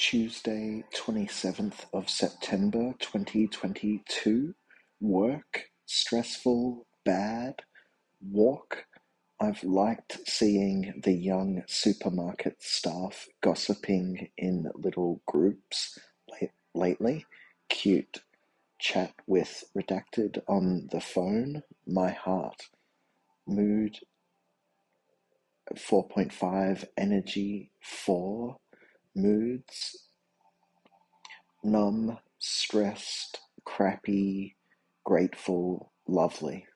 Tuesday, 27th of September 2022. Work, stressful, bad. Walk, I've liked seeing the young supermarket staff gossiping in little groups late, lately. Cute. Chat with redacted on the phone. My heart. Mood 4.5. Energy 4. Moods numb, stressed, crappy, grateful, lovely.